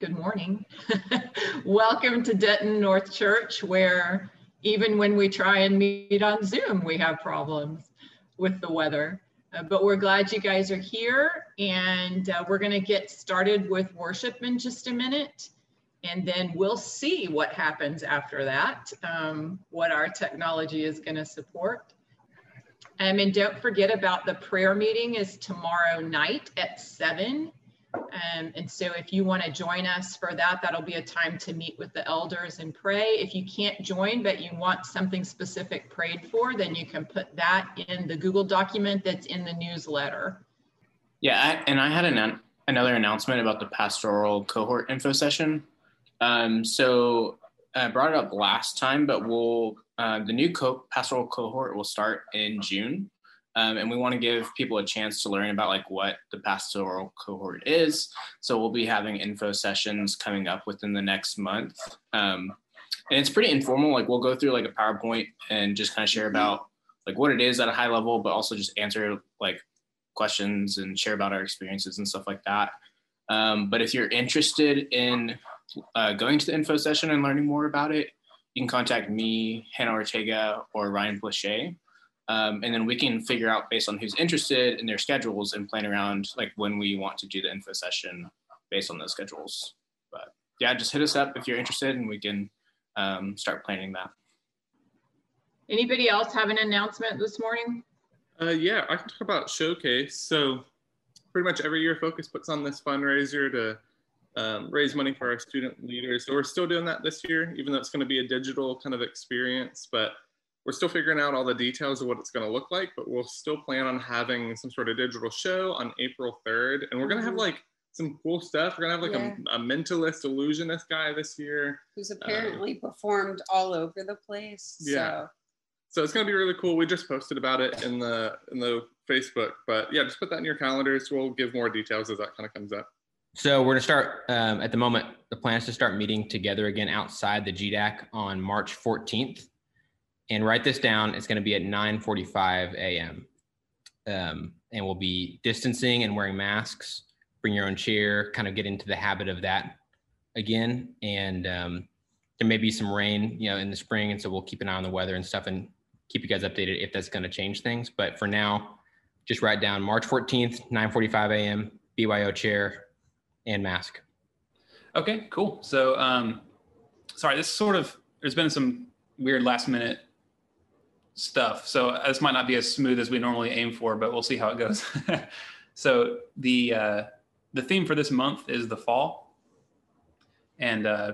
Good morning. Welcome to Denton North Church, where even when we try and meet on Zoom, we have problems with the weather. Uh, but we're glad you guys are here, and uh, we're going to get started with worship in just a minute. And then we'll see what happens after that, um, what our technology is going to support. Um, and don't forget about the prayer meeting is tomorrow night at 7 um, and so if you want to join us for that, that'll be a time to meet with the elders and pray. If you can't join, but you want something specific prayed for, then you can put that in the Google document that's in the newsletter. Yeah, I, and I had an, another announcement about the pastoral cohort info session. Um, so I brought it up last time, but we'll uh, the new co- pastoral cohort will start in June. Um, and we want to give people a chance to learn about like what the pastoral cohort is. So we'll be having info sessions coming up within the next month. Um, and it's pretty informal. Like we'll go through like a PowerPoint and just kind of share about like what it is at a high level, but also just answer like questions and share about our experiences and stuff like that. Um, but if you're interested in uh, going to the info session and learning more about it, you can contact me, Hannah Ortega, or Ryan Blache. Um, and then we can figure out based on who's interested in their schedules and plan around like when we want to do the info session based on those schedules. But yeah, just hit us up if you're interested and we can um, start planning that. Anybody else have an announcement this morning? Uh, yeah, I can talk about Showcase. So pretty much every year Focus puts on this fundraiser to um, raise money for our student leaders. So we're still doing that this year, even though it's going to be a digital kind of experience. But we're still figuring out all the details of what it's going to look like, but we'll still plan on having some sort of digital show on April 3rd. And we're going to have mm-hmm. like some cool stuff. We're going to have like yeah. a, a, mentalist illusionist guy this year. Who's apparently um, performed all over the place. Yeah. So. so it's going to be really cool. We just posted about it in the in the Facebook, but yeah, just put that in your calendars. We'll give more details as that kind of comes up. So we're going to start um, at the moment. The plan is to start meeting together again outside the GDAC on March 14th and write this down. It's going to be at 9:45 a.m. Um, and we'll be distancing and wearing masks. Bring your own chair. Kind of get into the habit of that again. And um, there may be some rain, you know, in the spring, and so we'll keep an eye on the weather and stuff and keep you guys updated if that's going to change things. But for now, just write down March 14th, 9:45 a.m. BYO chair and mask. Okay, cool. So, um, sorry, this sort of there's been some weird last minute stuff. So this might not be as smooth as we normally aim for, but we'll see how it goes. so the uh, the theme for this month is the fall, and uh,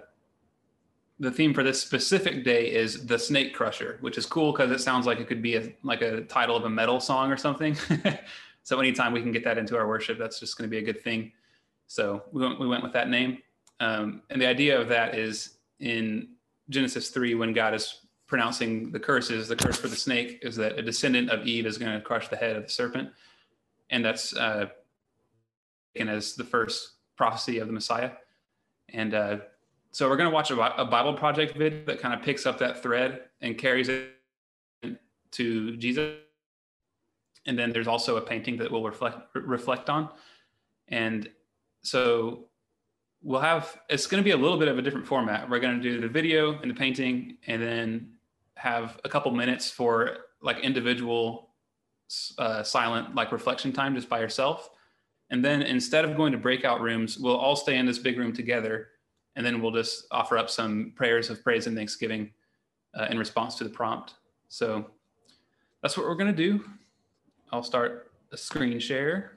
the theme for this specific day is the Snake Crusher, which is cool because it sounds like it could be a, like a title of a metal song or something. so anytime we can get that into our worship, that's just going to be a good thing. So we went, we went with that name, um, and the idea of that is in Genesis three when God is pronouncing the curses, the curse for the snake is that a descendant of Eve is going to crush the head of the serpent. And that's uh, taken as the first prophecy of the Messiah. And uh, so we're going to watch a, a, Bible Project video that kind of picks up that thread and carries it to Jesus. And then there's also a painting that we'll reflect reflect on. And so we'll have it's going to be a little bit of a different format. We're going to do the video and the painting, and then have a couple minutes for like individual uh, silent like reflection time just by yourself. And then instead of going to breakout rooms we'll all stay in this big room together and then we'll just offer up some prayers of praise and thanksgiving uh, in response to the prompt. So that's what we're going to do. I'll start a screen share.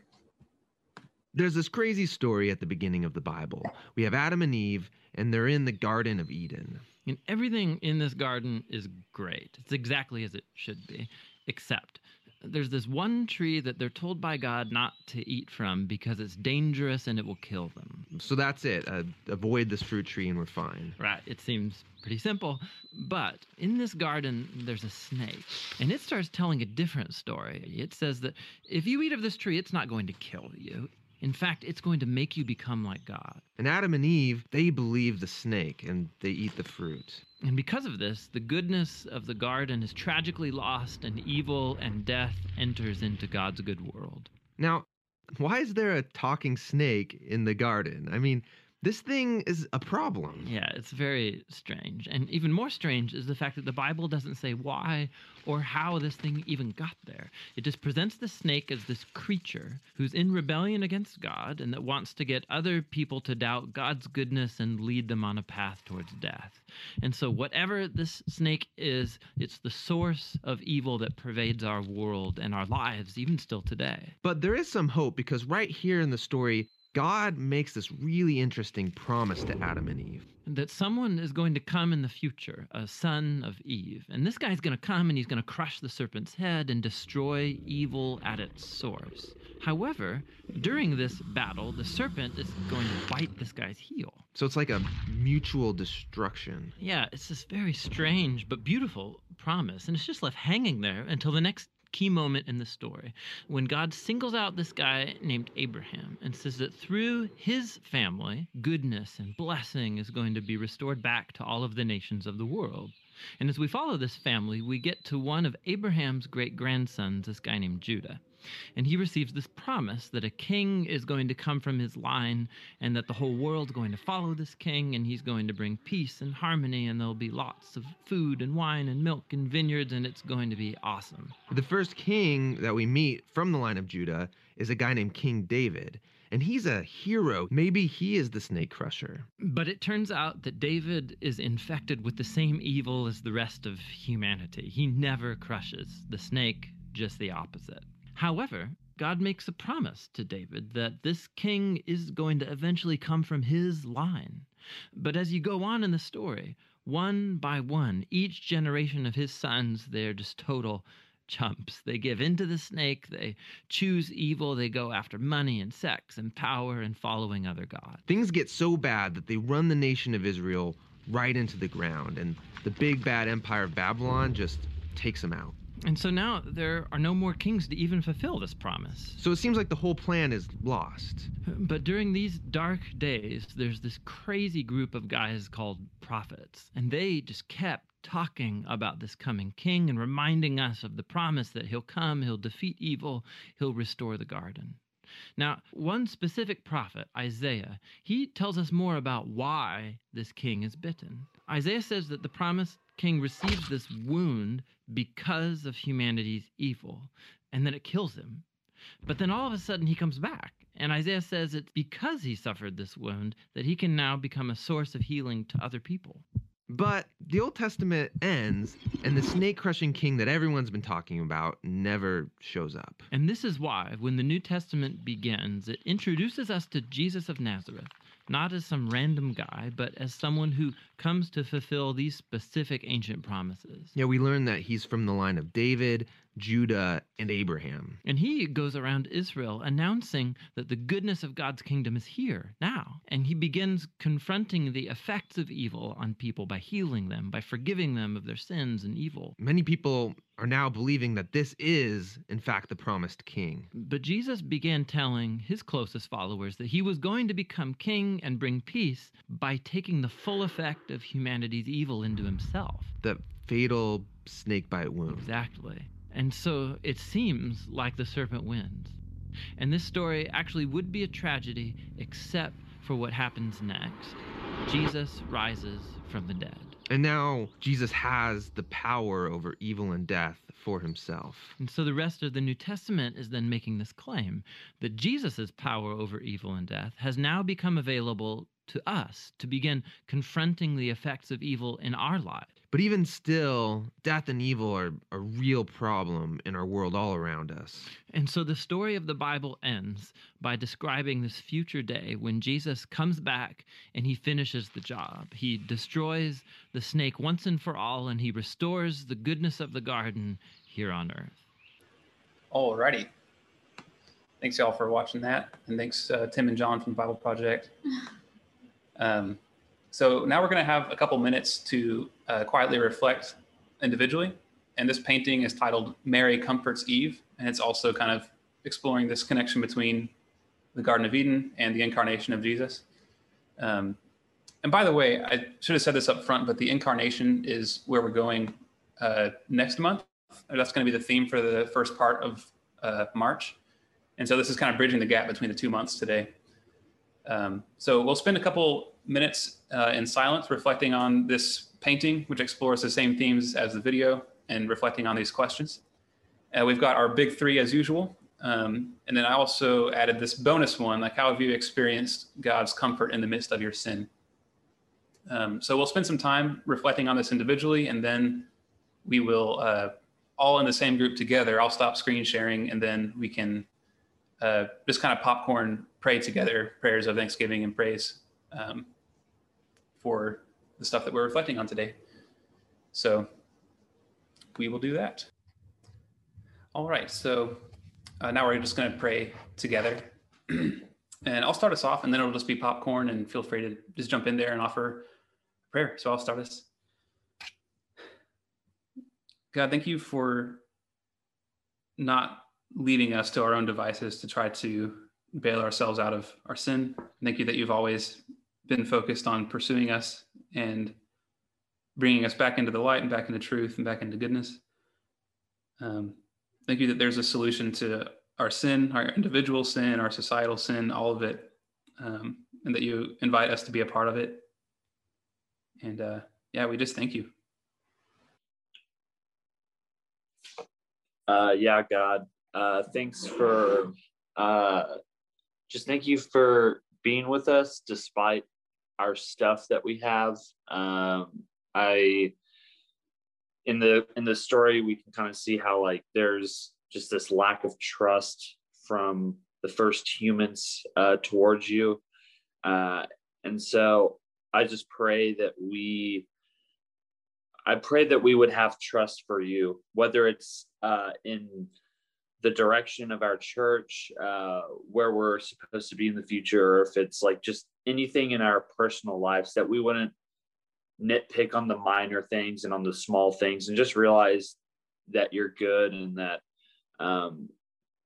There's this crazy story at the beginning of the bible. We have adam and eve and they're in the garden of eden and everything in this garden is great. It's exactly as it should be, except there's this one tree that they're told by God not to eat from because it's dangerous and it will kill them. So that's it. Uh, avoid this fruit tree and we're fine. Right. It seems pretty simple. But in this garden, there's a snake, and it starts telling a different story. It says that if you eat of this tree, it's not going to kill you. In fact, it's going to make you become like God. And Adam and Eve, they believe the snake and they eat the fruit. And because of this, the goodness of the garden is tragically lost, and evil and death enters into God's good world. Now, why is there a talking snake in the garden? I mean, This thing is a problem. Yeah, it's very strange. And even more strange is the fact that the Bible doesn't say why or how this thing even got there. It just presents the snake as this creature who's in rebellion against God and that wants to get other people to doubt God's goodness and lead them on a path towards death. And so, whatever this snake is, it's the source of evil that pervades our world and our lives, even still today. But there is some hope because right here in the story, God makes this really interesting promise to Adam and Eve. That someone is going to come in the future, a son of Eve. And this guy's going to come and he's going to crush the serpent's head and destroy evil at its source. However, during this battle, the serpent is going to bite this guy's heel. So it's like a mutual destruction. Yeah, it's this very strange but beautiful promise. And it's just left hanging there until the next key moment in the story when God singles out this guy named Abraham and says that through his family, goodness and blessing is going to be restored back to all of the nations of the world. And as we follow this family, we get to one of Abraham's great grandsons, this guy named Judah. And he receives this promise that a king is going to come from his line and that the whole world's going to follow this king and he's going to bring peace and harmony and there'll be lots of food and wine and milk and vineyards and it's going to be awesome. The first king that we meet from the line of Judah is a guy named King David. And he's a hero. Maybe he is the snake crusher. But it turns out that David is infected with the same evil as the rest of humanity. He never crushes the snake, just the opposite. However, God makes a promise to David that this king is going to eventually come from his line. But as you go on in the story, one by one, each generation of his sons, they're just total chumps. They give in to the snake, they choose evil, they go after money and sex and power and following other gods. Things get so bad that they run the nation of Israel right into the ground, and the big bad empire of Babylon just takes them out. And so now there are no more kings to even fulfill this promise. So it seems like the whole plan is lost. But during these dark days, there's this crazy group of guys called prophets, and they just kept talking about this coming king and reminding us of the promise that he'll come, he'll defeat evil, he'll restore the garden. Now, one specific prophet, Isaiah, he tells us more about why this king is bitten. Isaiah says that the promised king receives this wound because of humanity's evil, and then it kills him. But then all of a sudden he comes back. And Isaiah says it's because he suffered this wound that he can now become a source of healing to other people. But the Old Testament ends, and the snake crushing king that everyone's been talking about never shows up. And this is why, when the New Testament begins, it introduces us to Jesus of Nazareth, not as some random guy, but as someone who comes to fulfill these specific ancient promises. Yeah, we learn that he's from the line of David, Judah, and Abraham. And he goes around Israel announcing that the goodness of God's kingdom is here now. And he begins confronting the effects of evil on people by healing them, by forgiving them of their sins and evil. Many people are now believing that this is, in fact, the promised king. But Jesus began telling his closest followers that he was going to become king and bring peace by taking the full effect of humanity's evil into himself. The fatal snake bite wound. Exactly. And so it seems like the serpent wins. And this story actually would be a tragedy except for what happens next. Jesus rises from the dead. And now Jesus has the power over evil and death for himself. And so the rest of the New Testament is then making this claim that Jesus' power over evil and death has now become available to us to begin confronting the effects of evil in our lives. But even still, death and evil are a real problem in our world all around us. And so the story of the Bible ends by describing this future day when Jesus comes back and he finishes the job. He destroys the snake once and for all, and he restores the goodness of the garden here on earth. Alrighty. Thanks, y'all, for watching that. And thanks, uh, Tim and John from the Bible Project. Um, so now we're going to have a couple minutes to uh, quietly reflect individually. And this painting is titled Mary Comforts Eve. And it's also kind of exploring this connection between the Garden of Eden and the incarnation of Jesus. Um, and by the way, I should have said this up front, but the incarnation is where we're going uh, next month. That's going to be the theme for the first part of uh, March. And so this is kind of bridging the gap between the two months today. Um, so we'll spend a couple minutes uh, in silence reflecting on this painting, which explores the same themes as the video and reflecting on these questions. Uh, we've got our big three as usual. Um, and then I also added this bonus one, like how have you experienced God's comfort in the midst of your sin? Um, so we'll spend some time reflecting on this individually, and then we will uh, all in the same group together. I'll stop screen sharing, and then we can uh, just kind of popcorn pray together prayers of thanksgiving and praise um, for the stuff that we're reflecting on today. So we will do that. All right. So uh, now we're just going to pray together. and I'll start us off, and then it'll just be popcorn, and feel free to just jump in there and offer prayer. So I'll start us. God, thank you for not leading us to our own devices to try to bail ourselves out of our sin. Thank you that you've always been focused on pursuing us and bringing us back into the light and back into truth and back into goodness. Um, thank you that there's a solution to our sin, our individual sin, our societal sin, all of it, um, and that you invite us to be a part of it. And uh, yeah, we just thank you. Uh, yeah, God, uh, thanks for uh, just thank you for being with us despite our stuff that we have. Um, I in the in the story we can kind of see how like there's just this lack of trust from the first humans uh, towards you, uh, and so I just pray that we. I pray that we would have trust for you, whether it's uh, in the direction of our church, uh, where we're supposed to be in the future, or if it's like just anything in our personal lives that we wouldn't nitpick on the minor things and on the small things and just realize that you're good and that um,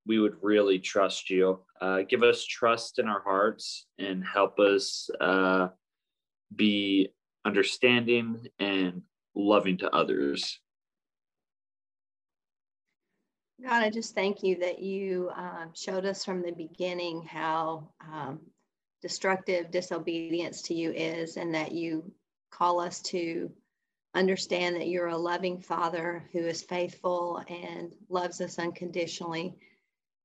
we would really trust you. Uh, give us trust in our hearts and help us uh, be understanding and loving to others. God, I just thank you that you um, showed us from the beginning how um, destructive disobedience to you is, and that you call us to understand that you're a loving Father who is faithful and loves us unconditionally.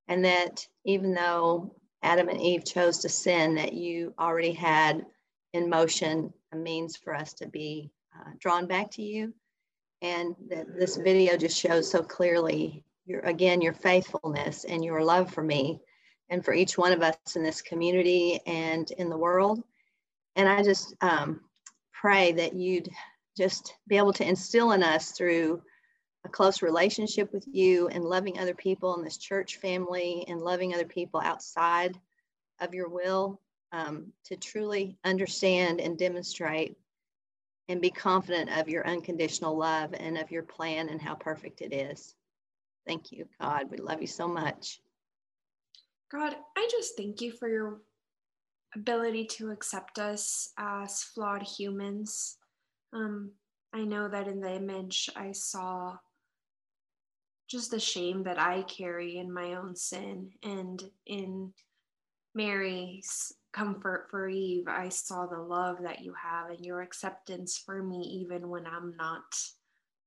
And that even though Adam and Eve chose to sin, that you already had in motion a means for us to be uh, drawn back to you. And that this video just shows so clearly your again your faithfulness and your love for me and for each one of us in this community and in the world and i just um, pray that you'd just be able to instill in us through a close relationship with you and loving other people in this church family and loving other people outside of your will um, to truly understand and demonstrate and be confident of your unconditional love and of your plan and how perfect it is. Thank you, God. We love you so much. God, I just thank you for your ability to accept us as flawed humans. Um, I know that in the image I saw just the shame that I carry in my own sin, and in Mary's comfort for Eve, I saw the love that you have and your acceptance for me, even when I'm not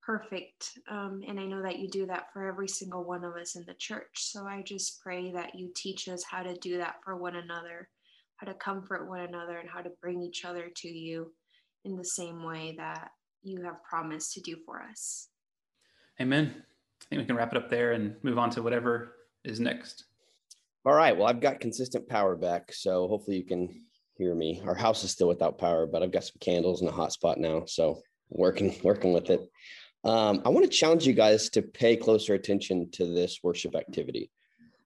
perfect. Um, and I know that you do that for every single one of us in the church. So I just pray that you teach us how to do that for one another, how to comfort one another, and how to bring each other to you in the same way that you have promised to do for us. Amen. I think we can wrap it up there and move on to whatever is next. All right. Well, I've got consistent power back. So hopefully you can hear me. Our house is still without power, but I've got some candles and a hotspot now. So working working with it. Um, I want to challenge you guys to pay closer attention to this worship activity.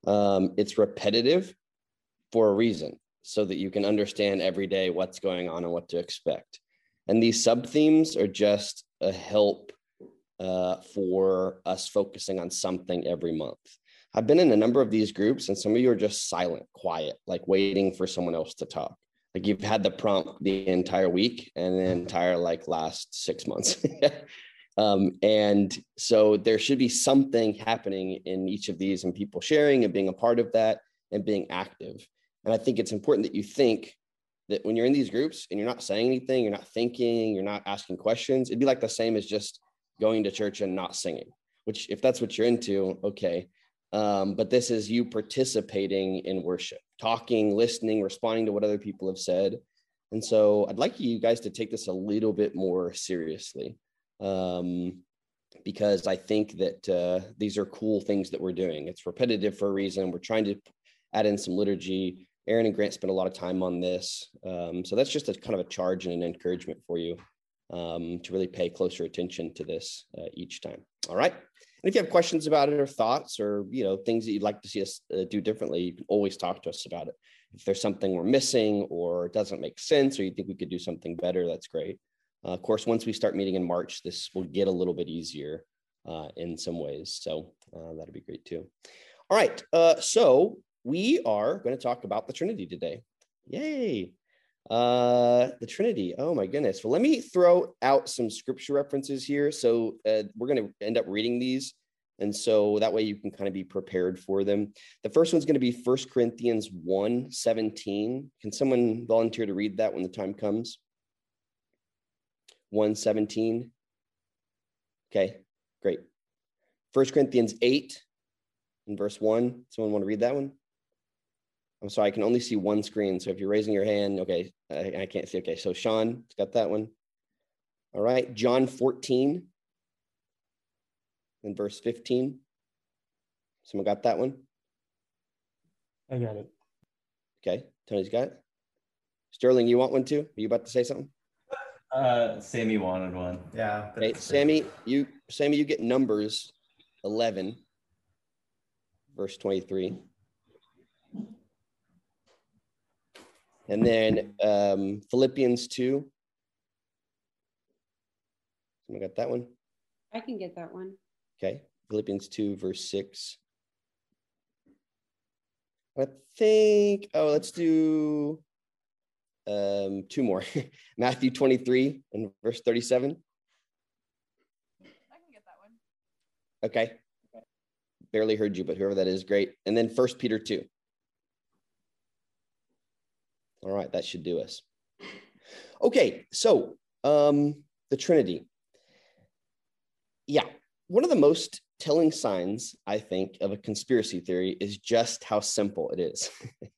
Um, it's repetitive for a reason, so that you can understand every day what's going on and what to expect. And these sub themes are just a help uh, for us focusing on something every month. I've been in a number of these groups, and some of you are just silent, quiet, like waiting for someone else to talk. Like you've had the prompt the entire week and the entire like last six months. Um, and so there should be something happening in each of these and people sharing and being a part of that and being active. And I think it's important that you think that when you're in these groups and you're not saying anything, you're not thinking, you're not asking questions, it'd be like the same as just going to church and not singing, which, if that's what you're into, okay. Um, but this is you participating in worship, talking, listening, responding to what other people have said. And so I'd like you guys to take this a little bit more seriously um, because I think that uh, these are cool things that we're doing. It's repetitive for a reason. We're trying to add in some liturgy. Aaron and Grant spent a lot of time on this. Um, so that's just a kind of a charge and an encouragement for you um, to really pay closer attention to this uh, each time. All right. And if you have questions about it or thoughts or you know things that you'd like to see us uh, do differently, you can always talk to us about it. If there's something we're missing or it doesn't make sense or you think we could do something better, that's great. Uh, of course, once we start meeting in March, this will get a little bit easier uh, in some ways. So uh, that'd be great too. All right. Uh, so we are going to talk about the Trinity today. Yay. Uh, the Trinity. Oh my goodness. Well, let me throw out some scripture references here. So uh, we're going to end up reading these. And so that way you can kind of be prepared for them. The first one's going to be First Corinthians 1 17. Can someone volunteer to read that when the time comes? 117. Okay, great. First Corinthians 8 in verse 1. Someone want to read that one? I'm sorry, I can only see one screen. So if you're raising your hand, okay, I, I can't see. Okay, so Sean has got that one. All right, John 14 in verse 15. Someone got that one? I got it. Okay, Tony's got it. Sterling, you want one too? Are you about to say something? Uh, Sammy wanted one. Yeah. Okay, Sammy, you Sammy, you get numbers 11, verse 23. And then um, Philippians 2. Someone got that one? I can get that one. Okay. Philippians 2, verse 6. I think, oh, let's do um, two more. Matthew 23 and verse 37. I can get that one. Okay. Barely heard you, but whoever that is, great. And then First Peter 2. All right, that should do us. Okay, so um, the Trinity. Yeah, one of the most telling signs, I think, of a conspiracy theory is just how simple it is.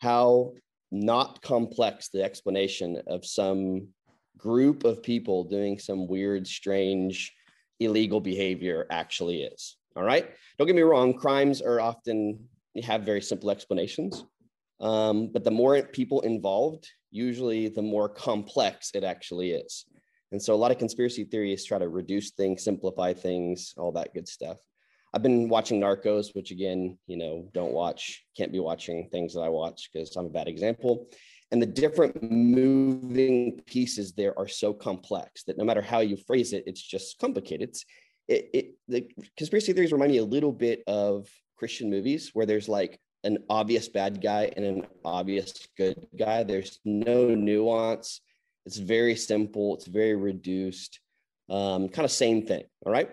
how not complex the explanation of some group of people doing some weird, strange, illegal behavior actually is. All right. Don't get me wrong, crimes are often have very simple explanations. Um, but the more people involved, usually the more complex it actually is. And so a lot of conspiracy theories try to reduce things, simplify things, all that good stuff. I've been watching Narcos, which again, you know, don't watch, can't be watching things that I watch because I'm a bad example. And the different moving pieces there are so complex that no matter how you phrase it, it's just complicated. It's, it, it, the conspiracy theories remind me a little bit of Christian movies where there's like an obvious bad guy and an obvious good guy. There's no nuance. It's very simple. It's very reduced. Um, kind of same thing. All right.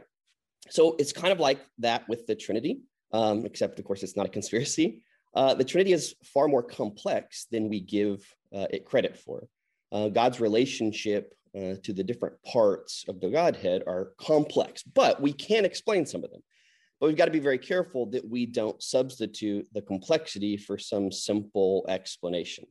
So it's kind of like that with the Trinity, um, except of course it's not a conspiracy. Uh, the Trinity is far more complex than we give uh, it credit for. Uh, God's relationship uh, to the different parts of the Godhead are complex, but we can explain some of them. But we've got to be very careful that we don't substitute the complexity for some simple explanation.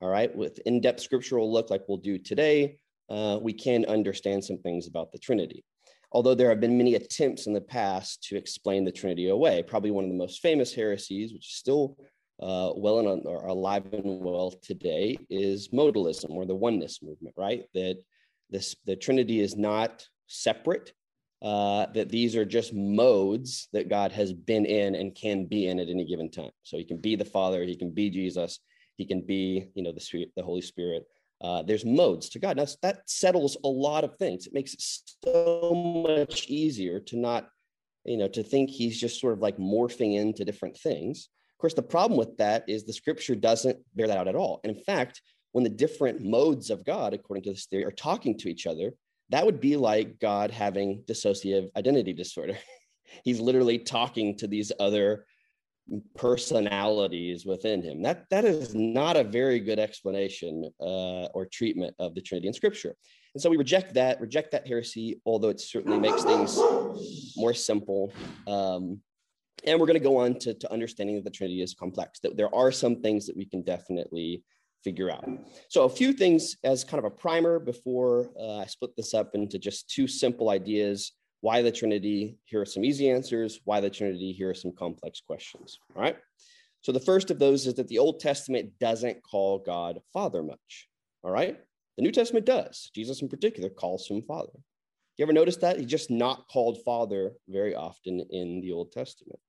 All right, with in depth scriptural look like we'll do today, uh, we can understand some things about the Trinity although there have been many attempts in the past to explain the Trinity away. Probably one of the most famous heresies, which is still uh, well and alive and well today, is modalism or the oneness movement, right? That this the Trinity is not separate. Uh, that these are just modes that God has been in and can be in at any given time. So he can be the Father, he can be Jesus, he can be, you know, the the Holy Spirit. Uh, there's modes to God. Now, that settles a lot of things. It makes it so much easier to not, you know, to think he's just sort of like morphing into different things. Of course, the problem with that is the scripture doesn't bear that out at all. And in fact, when the different modes of God, according to this theory, are talking to each other, that would be like God having dissociative identity disorder. he's literally talking to these other personalities within him. That that is not a very good explanation uh, or treatment of the Trinity in Scripture. And so we reject that, reject that heresy, although it certainly makes things more simple. Um, and we're going to go on to, to understanding that the Trinity is complex, that there are some things that we can definitely figure out. So a few things as kind of a primer before uh, I split this up into just two simple ideas. Why the Trinity? Here are some easy answers. Why the Trinity? Here are some complex questions. All right. So the first of those is that the Old Testament doesn't call God Father much. All right. The New Testament does. Jesus, in particular, calls him Father. You ever notice that? He's just not called Father very often in the Old Testament.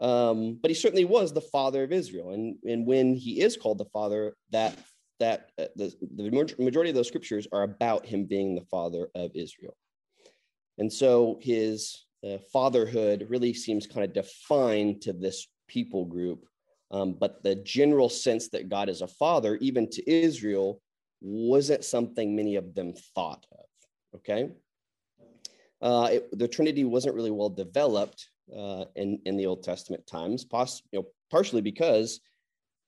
Um, but he certainly was the father of Israel. And, and when he is called the father, that, that uh, the, the majority of those scriptures are about him being the father of Israel. And so his uh, fatherhood really seems kind of defined to this people group. Um, but the general sense that God is a father, even to Israel, wasn't something many of them thought of. Okay. Uh, it, the Trinity wasn't really well developed uh, in in the Old Testament times, poss- you know, partially because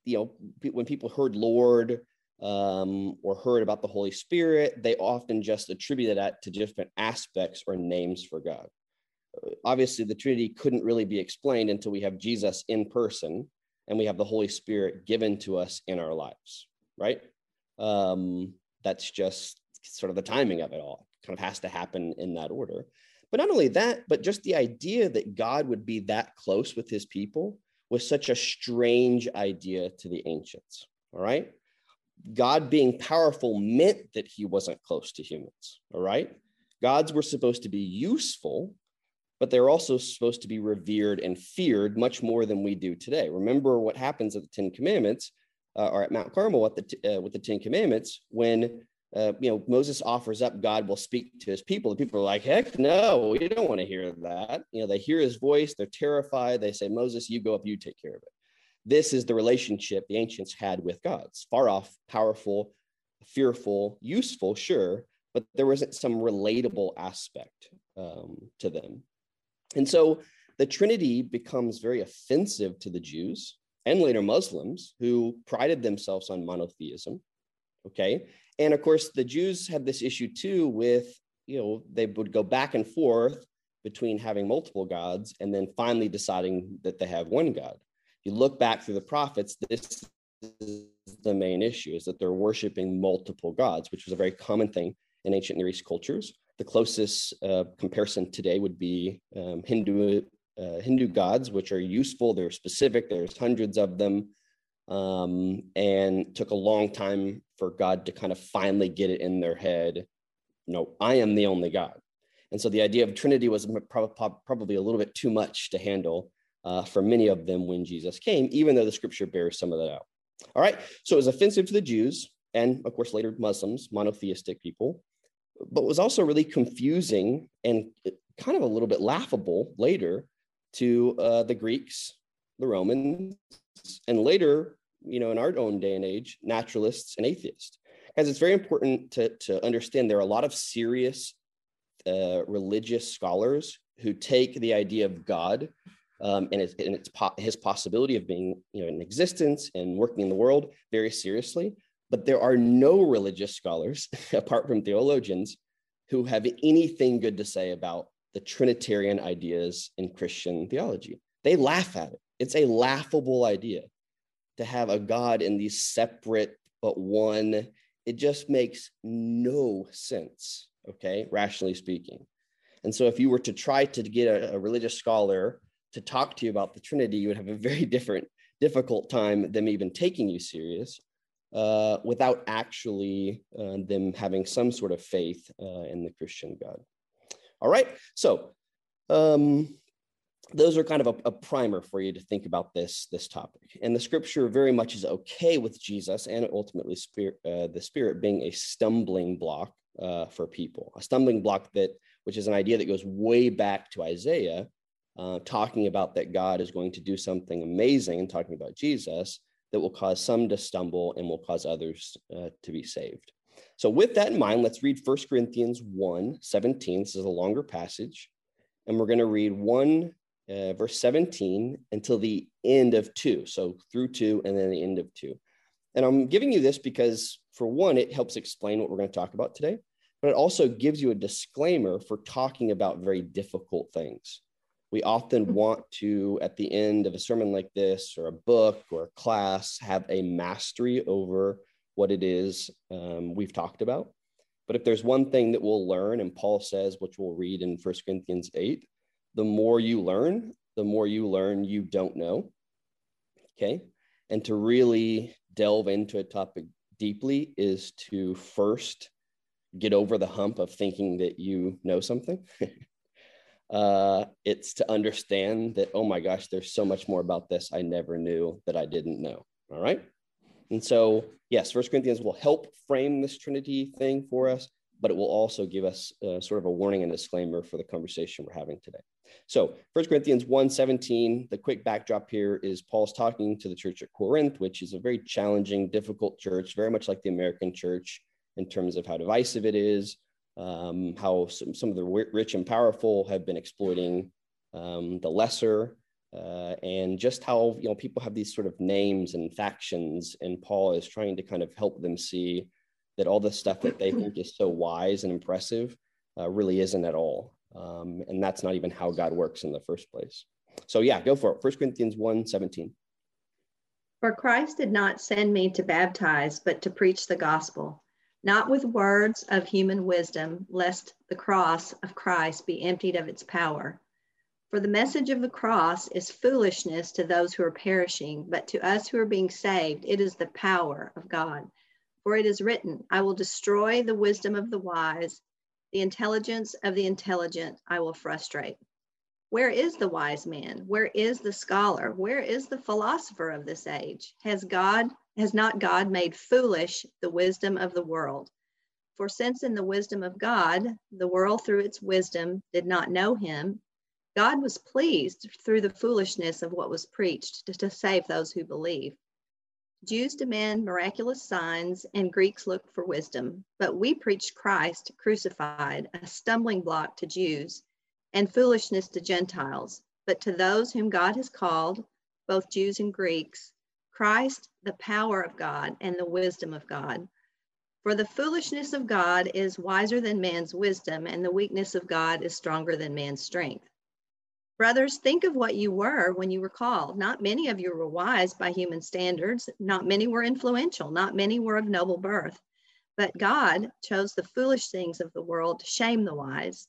you know when people heard Lord um, or heard about the Holy Spirit, they often just attributed that to different aspects or names for God. Uh, obviously, the Trinity couldn't really be explained until we have Jesus in person and we have the Holy Spirit given to us in our lives, right? Um, that's just sort of the timing of it all. It kind of has to happen in that order. But not only that, but just the idea that God would be that close with his people was such a strange idea to the ancients. All right. God being powerful meant that he wasn't close to humans. All right. Gods were supposed to be useful, but they're also supposed to be revered and feared much more than we do today. Remember what happens at the Ten Commandments uh, or at Mount Carmel at the, uh, with the Ten Commandments when uh, you know, Moses offers up God will speak to his people. The people are like, heck no, we don't want to hear that. You know, they hear his voice, they're terrified. They say, Moses, you go up, you take care of it. This is the relationship the ancients had with gods far off, powerful, fearful, useful, sure, but there wasn't some relatable aspect um, to them. And so the Trinity becomes very offensive to the Jews and later Muslims who prided themselves on monotheism. Okay. And of course, the Jews had this issue too with, you know, they would go back and forth between having multiple gods and then finally deciding that they have one God. You look back through the prophets, this is the main issue is that they're worshiping multiple gods, which was a very common thing in ancient Near East cultures. The closest uh, comparison today would be um, Hindu uh, Hindu gods, which are useful. They're specific. There's hundreds of them um, and took a long time for God to kind of finally get it in their head. No, I am the only God. And so the idea of Trinity was probably a little bit too much to handle uh, for many of them when Jesus came, even though the scripture bears some of that out. All right, so it was offensive to the Jews and, of course, later Muslims, monotheistic people, but was also really confusing and kind of a little bit laughable later to uh, the Greeks, the Romans, and later, you know, in our own day and age, naturalists and atheists. Because it's very important to, to understand there are a lot of serious uh, religious scholars who take the idea of God um, and, its, and its po- his possibility of being you know, in existence and working in the world very seriously. But there are no religious scholars, apart from theologians, who have anything good to say about the Trinitarian ideas in Christian theology. They laugh at it. It's a laughable idea to have a God in these separate but one. It just makes no sense, okay, rationally speaking. And so, if you were to try to get a, a religious scholar to talk to you about the Trinity, you would have a very different, difficult time them even taking you serious uh, without actually uh, them having some sort of faith uh, in the Christian God. All right, so um, those are kind of a, a, primer for you to think about this this topic and the scripture very much is okay with jesus and ultimately spirit uh, the spirit being a stumbling block uh, for people a stumbling block that which is an idea that goes way back to isaiah uh, talking about that god is going to do something amazing and talking about jesus that will cause some to stumble and will cause others uh, to be saved so with that in mind let's read 1 corinthians 1 17 this is a longer passage and we're going to read 1 uh, verse 17, until the end of 2. So through 2 and then the end of 2. And I'm giving you this because, for one, it helps explain what we're going to talk about today, but it also gives you a disclaimer for talking about very difficult things. We often mm-hmm. want to, at the end of a sermon like this, or a book or a class, have a mastery over what it is um, we've talked about. But if there's one thing that we'll learn, and Paul says, which we'll read in 1 Corinthians 8, the more you learn, the more you learn you don't know. Okay. And to really delve into a topic deeply is to first get over the hump of thinking that you know something. uh, it's to understand that, oh my gosh, there's so much more about this I never knew that I didn't know. All right. And so, yes, First Corinthians will help frame this Trinity thing for us, but it will also give us uh, sort of a warning and disclaimer for the conversation we're having today. So First Corinthians 1 17, the quick backdrop here is Paul's talking to the church at Corinth, which is a very challenging, difficult church, very much like the American church in terms of how divisive it is, um, how some, some of the rich and powerful have been exploiting um, the lesser, uh, and just how you know people have these sort of names and factions, and Paul is trying to kind of help them see that all the stuff that they think is so wise and impressive uh, really isn't at all. Um, and that's not even how God works in the first place. So yeah, go for it. First Corinthians 1 17. For Christ did not send me to baptize, but to preach the gospel, not with words of human wisdom, lest the cross of Christ be emptied of its power. For the message of the cross is foolishness to those who are perishing, but to us who are being saved, it is the power of God. For it is written, I will destroy the wisdom of the wise the intelligence of the intelligent I will frustrate. Where is the wise man? Where is the scholar? Where is the philosopher of this age? Has God has not God made foolish the wisdom of the world? For since in the wisdom of God, the world through its wisdom did not know him, God was pleased through the foolishness of what was preached to, to save those who believe. Jews demand miraculous signs and Greeks look for wisdom, but we preach Christ crucified, a stumbling block to Jews and foolishness to Gentiles. But to those whom God has called, both Jews and Greeks, Christ, the power of God and the wisdom of God. For the foolishness of God is wiser than man's wisdom, and the weakness of God is stronger than man's strength. Brothers, think of what you were when you were called. Not many of you were wise by human standards. Not many were influential. Not many were of noble birth. But God chose the foolish things of the world to shame the wise.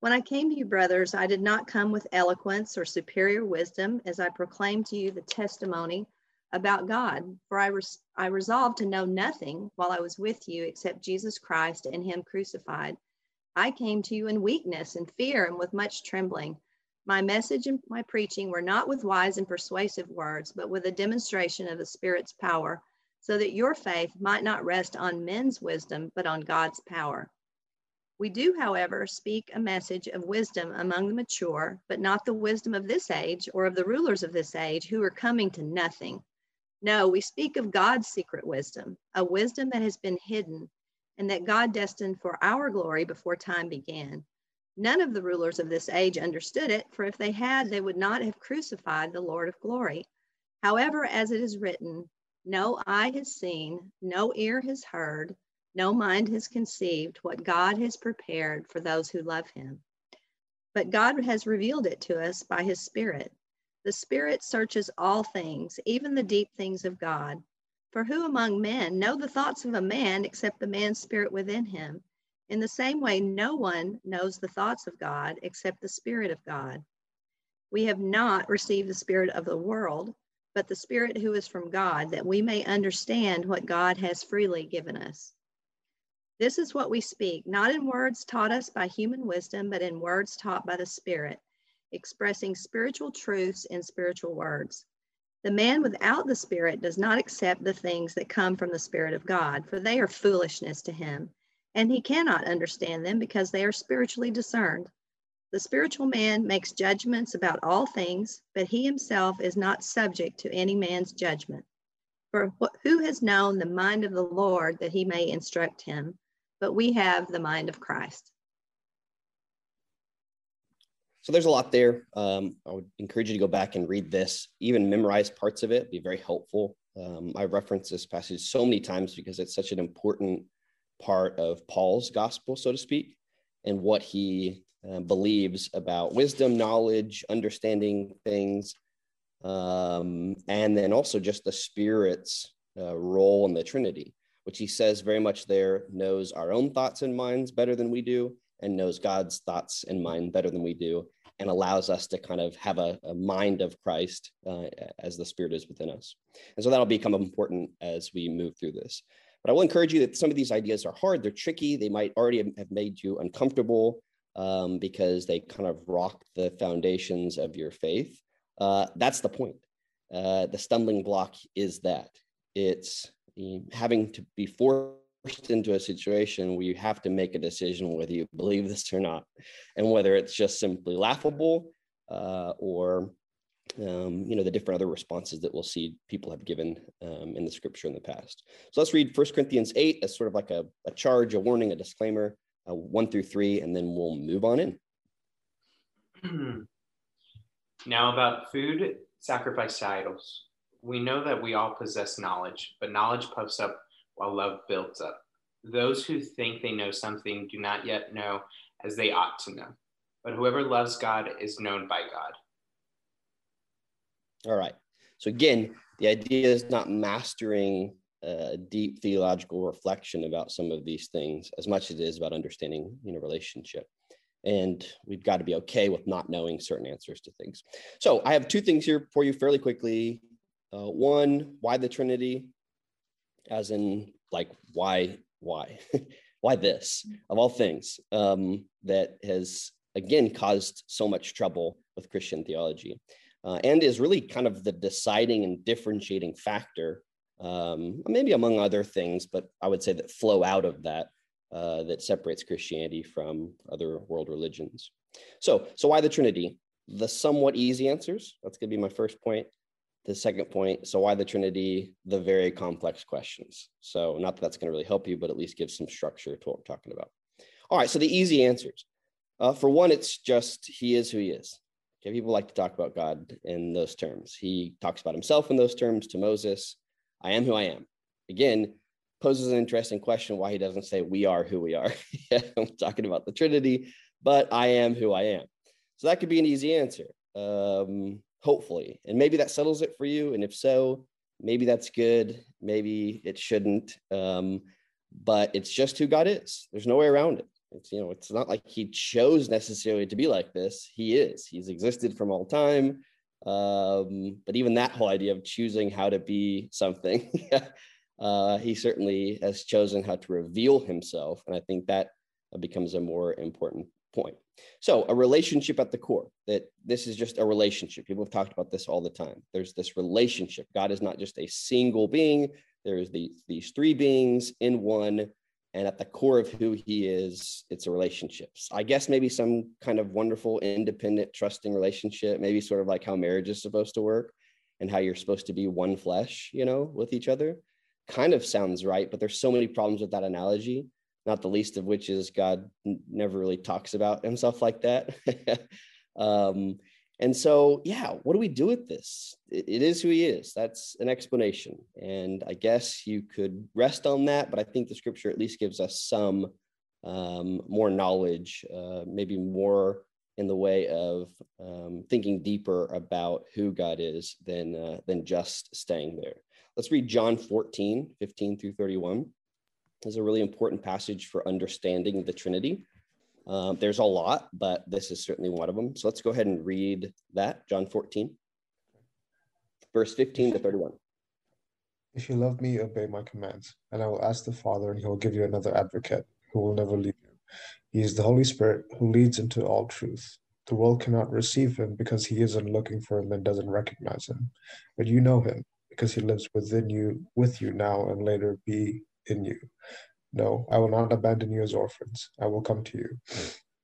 When I came to you, brothers, I did not come with eloquence or superior wisdom as I proclaimed to you the testimony about God. For I, res- I resolved to know nothing while I was with you except Jesus Christ and him crucified. I came to you in weakness and fear and with much trembling. My message and my preaching were not with wise and persuasive words, but with a demonstration of the Spirit's power, so that your faith might not rest on men's wisdom, but on God's power. We do, however, speak a message of wisdom among the mature, but not the wisdom of this age or of the rulers of this age who are coming to nothing. No, we speak of God's secret wisdom, a wisdom that has been hidden and that God destined for our glory before time began. None of the rulers of this age understood it, for if they had, they would not have crucified the Lord of glory. However, as it is written, no eye has seen, no ear has heard, no mind has conceived what God has prepared for those who love him. But God has revealed it to us by his Spirit. The Spirit searches all things, even the deep things of God. For who among men know the thoughts of a man except the man's spirit within him? In the same way, no one knows the thoughts of God except the Spirit of God. We have not received the Spirit of the world, but the Spirit who is from God, that we may understand what God has freely given us. This is what we speak, not in words taught us by human wisdom, but in words taught by the Spirit, expressing spiritual truths in spiritual words. The man without the Spirit does not accept the things that come from the Spirit of God, for they are foolishness to him, and he cannot understand them because they are spiritually discerned. The spiritual man makes judgments about all things, but he himself is not subject to any man's judgment. For who has known the mind of the Lord that he may instruct him? But we have the mind of Christ. So there's a lot there. Um, I would encourage you to go back and read this, even memorize parts of it, be very helpful. Um, I reference this passage so many times because it's such an important part of Paul's gospel, so to speak, and what he uh, believes about wisdom, knowledge, understanding things, um, and then also just the Spirit's uh, role in the Trinity, which he says very much there knows our own thoughts and minds better than we do, and knows God's thoughts and mind better than we do, and allows us to kind of have a, a mind of Christ uh, as the Spirit is within us. And so that'll become important as we move through this. But I will encourage you that some of these ideas are hard, they're tricky, they might already have made you uncomfortable um, because they kind of rock the foundations of your faith. Uh, that's the point. Uh, the stumbling block is that it's having to be forced into a situation where you have to make a decision whether you believe this or not, and whether it's just simply laughable uh, or um, you know the different other responses that we'll see people have given um, in the scripture in the past. So let's read 1 Corinthians 8 as sort of like a, a charge, a warning, a disclaimer, uh, one through three, and then we'll move on in. Now, about food sacrifice idols. We know that we all possess knowledge, but knowledge puffs up while love builds up. Those who think they know something do not yet know as they ought to know. But whoever loves God is known by God. All right. So, again, the idea is not mastering a deep theological reflection about some of these things as much as it is about understanding you know relationship and we've got to be okay with not knowing certain answers to things. So I have two things here for you fairly quickly. Uh, one, why the Trinity, as in like why why why this of all things um, that has again caused so much trouble with Christian theology, uh, and is really kind of the deciding and differentiating factor, um, maybe among other things, but I would say that flow out of that uh, that separates Christianity from other world religions. So, so why the Trinity? The somewhat easy answers. That's going to be my first point. The second point. So, why the Trinity? The very complex questions. So, not that that's going to really help you, but at least give some structure to what we're talking about. All right. So, the easy answers. Uh, for one, it's just He is who He is. Okay, people like to talk about God in those terms. He talks about Himself in those terms to Moses. I am who I am. Again, poses an interesting question why he doesn't say we are who we are. I'm talking about the Trinity, but I am who I am. So that could be an easy answer, um, hopefully. And maybe that settles it for you. And if so, maybe that's good. Maybe it shouldn't. Um, but it's just who God is. There's no way around it. It's you know, it's not like he chose necessarily to be like this. He is. He's existed from all time. Um, but even that whole idea of choosing how to be something uh, he certainly has chosen how to reveal himself. And I think that becomes a more important point. So, a relationship at the core, that this is just a relationship. People have talked about this all the time. There's this relationship. God is not just a single being, there's these, these three beings in one. And at the core of who he is, it's a relationship. I guess maybe some kind of wonderful, independent, trusting relationship, maybe sort of like how marriage is supposed to work and how you're supposed to be one flesh, you know, with each other kind of sounds right, but there's so many problems with that analogy, not the least of which is God never really talks about himself like that. um, and so, yeah, what do we do with this? It, it is who he is. That's an explanation. And I guess you could rest on that, but I think the scripture at least gives us some um, more knowledge, uh, maybe more in the way of um, thinking deeper about who God is than, uh, than just staying there. Let's read John 14, 15 through 31. Is a really important passage for understanding the Trinity. Um, there's a lot, but this is certainly one of them. So let's go ahead and read that, John 14, verse 15 to 31. If you love me, obey my commands, and I will ask the Father, and he will give you another advocate who will never leave you. He is the Holy Spirit who leads into all truth. The world cannot receive him because he isn't looking for him and doesn't recognize him. But you know him because he lives within you, with you now, and later be in you. No, I will not abandon you as orphans. I will come to you.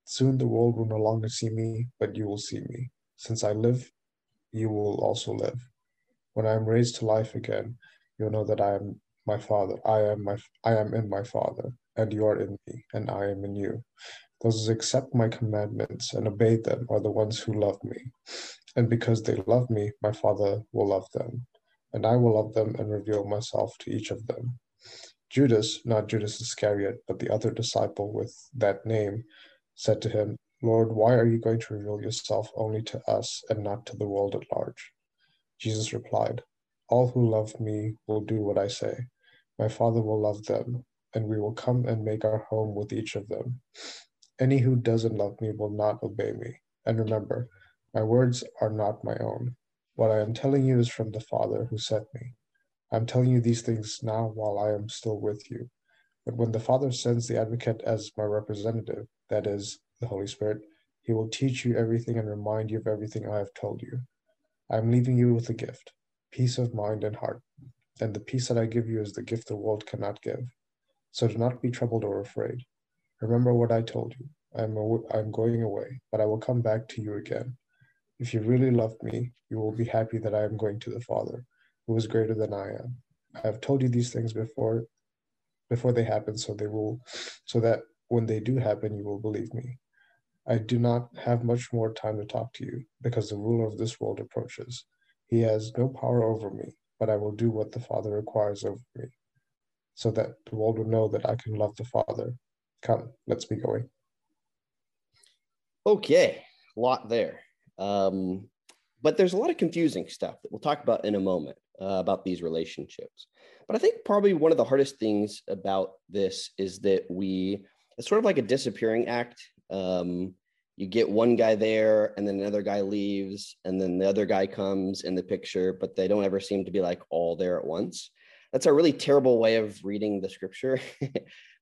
Soon the world will no longer see me, but you will see me. Since I live, you will also live. When I am raised to life again, you'll know that I am my Father. I am my I am in my Father, and you are in me, and I am in you. Those who accept my commandments and obey them are the ones who love me. And because they love me, my Father will love them, and I will love them and reveal myself to each of them. Judas, not Judas Iscariot, but the other disciple with that name, said to him, Lord, why are you going to reveal yourself only to us and not to the world at large? Jesus replied, All who love me will do what I say. My Father will love them, and we will come and make our home with each of them. Any who doesn't love me will not obey me. And remember, my words are not my own. What I am telling you is from the Father who sent me. I'm telling you these things now while I am still with you. But when the Father sends the advocate as my representative, that is, the Holy Spirit, he will teach you everything and remind you of everything I have told you. I am leaving you with a gift, peace of mind and heart. And the peace that I give you is the gift the world cannot give. So do not be troubled or afraid. Remember what I told you. I am, I am going away, but I will come back to you again. If you really love me, you will be happy that I am going to the Father, who is greater than I am. I have told you these things before before they happen so they will so that when they do happen you will believe me. I do not have much more time to talk to you because the ruler of this world approaches. He has no power over me, but I will do what the Father requires of me, so that the world will know that I can love the Father. Come, let's be going. Okay, a lot there. Um, but there's a lot of confusing stuff that we'll talk about in a moment uh, about these relationships. But I think probably one of the hardest things about this is that we, it's sort of like a disappearing act. Um, you get one guy there and then another guy leaves and then the other guy comes in the picture, but they don't ever seem to be like all there at once. That's a really terrible way of reading the scripture.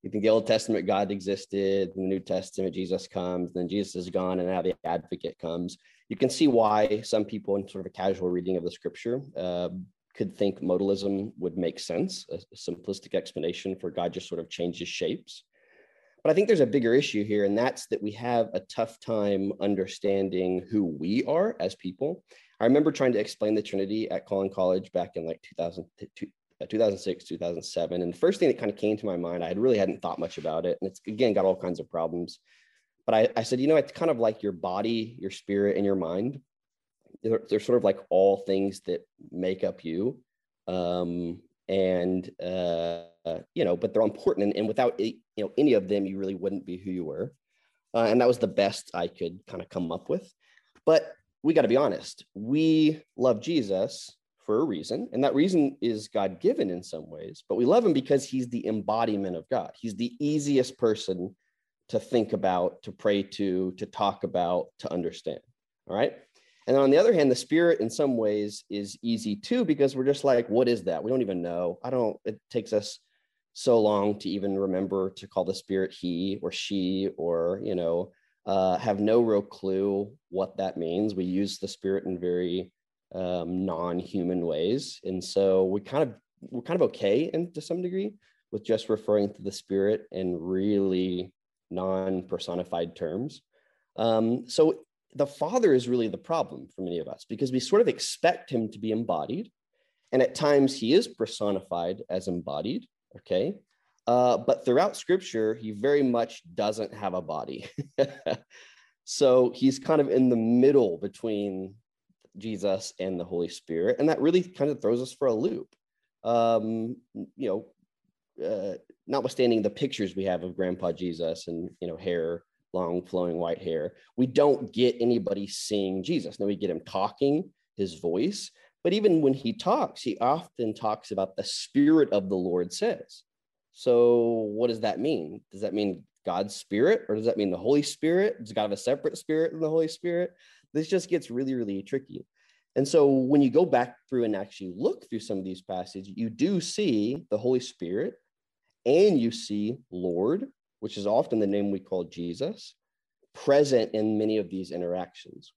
you think the Old Testament God existed, the New Testament Jesus comes, then Jesus is gone, and now the advocate comes. You can see why some people, in sort of a casual reading of the scripture, uh, could think modalism would make sense, a, simplistic explanation for God just sort of changes shapes. But I think there's a bigger issue here, and that's that we have a tough time understanding who we are as people. I remember trying to explain the Trinity at Collin College back in like 2000, 2006, uh, 2007. And the first thing that kind of came to my mind, I really hadn't thought much about it. And it's again got all kinds of problems. But I, I said, you know, it's kind of like your body, your spirit, and your mind they're, they're sort of like all things that make up you. Um, and uh, you know but they're important. And, and without you know any of them you really wouldn't be who you were. Uh, and that was the best i could kind of come up with. But we got to be honest we love jesus for a reason. And that reason is god given in some ways but we love him because he's the embodiment of god. He's the easiest person to think about to pray to to talk about to understand. All right and on the other hand, the spirit in some ways is easy too, because we're just like, what is that? We don't even know. I don't, it takes us so long to even remember to call the spirit he or she, or, you know, uh, have no real clue what that means. We use the spirit in very um, non-human ways. And so we kind of, we're kind of okay and to some degree with just referring to the spirit in really non-personified terms. Um, so the father is really the problem for many of us because we sort of expect him to be embodied and at times he is personified as embodied okay? Uh, but throughout scripture he very much doesn't have a body. So he's kind of in the middle between jesus and the holy spirit and that really kind of throws us for a loop. Um, you know uh, notwithstanding the pictures we have of grandpa jesus and you know hair long flowing white hair. We don't get anybody seeing Jesus. Now we get him talking, his voice, but even when he talks, he often talks about the spirit of the Lord says. So what does that mean? Does that mean God's spirit or does that mean the Holy Spirit? Does God have a separate spirit than the Holy Spirit? This just gets really, really tricky. And so when you go back through and actually look through some of these passages, you do see the Holy Spirit and you see Lord which is often the name we call Jesus. present in many of these interactions.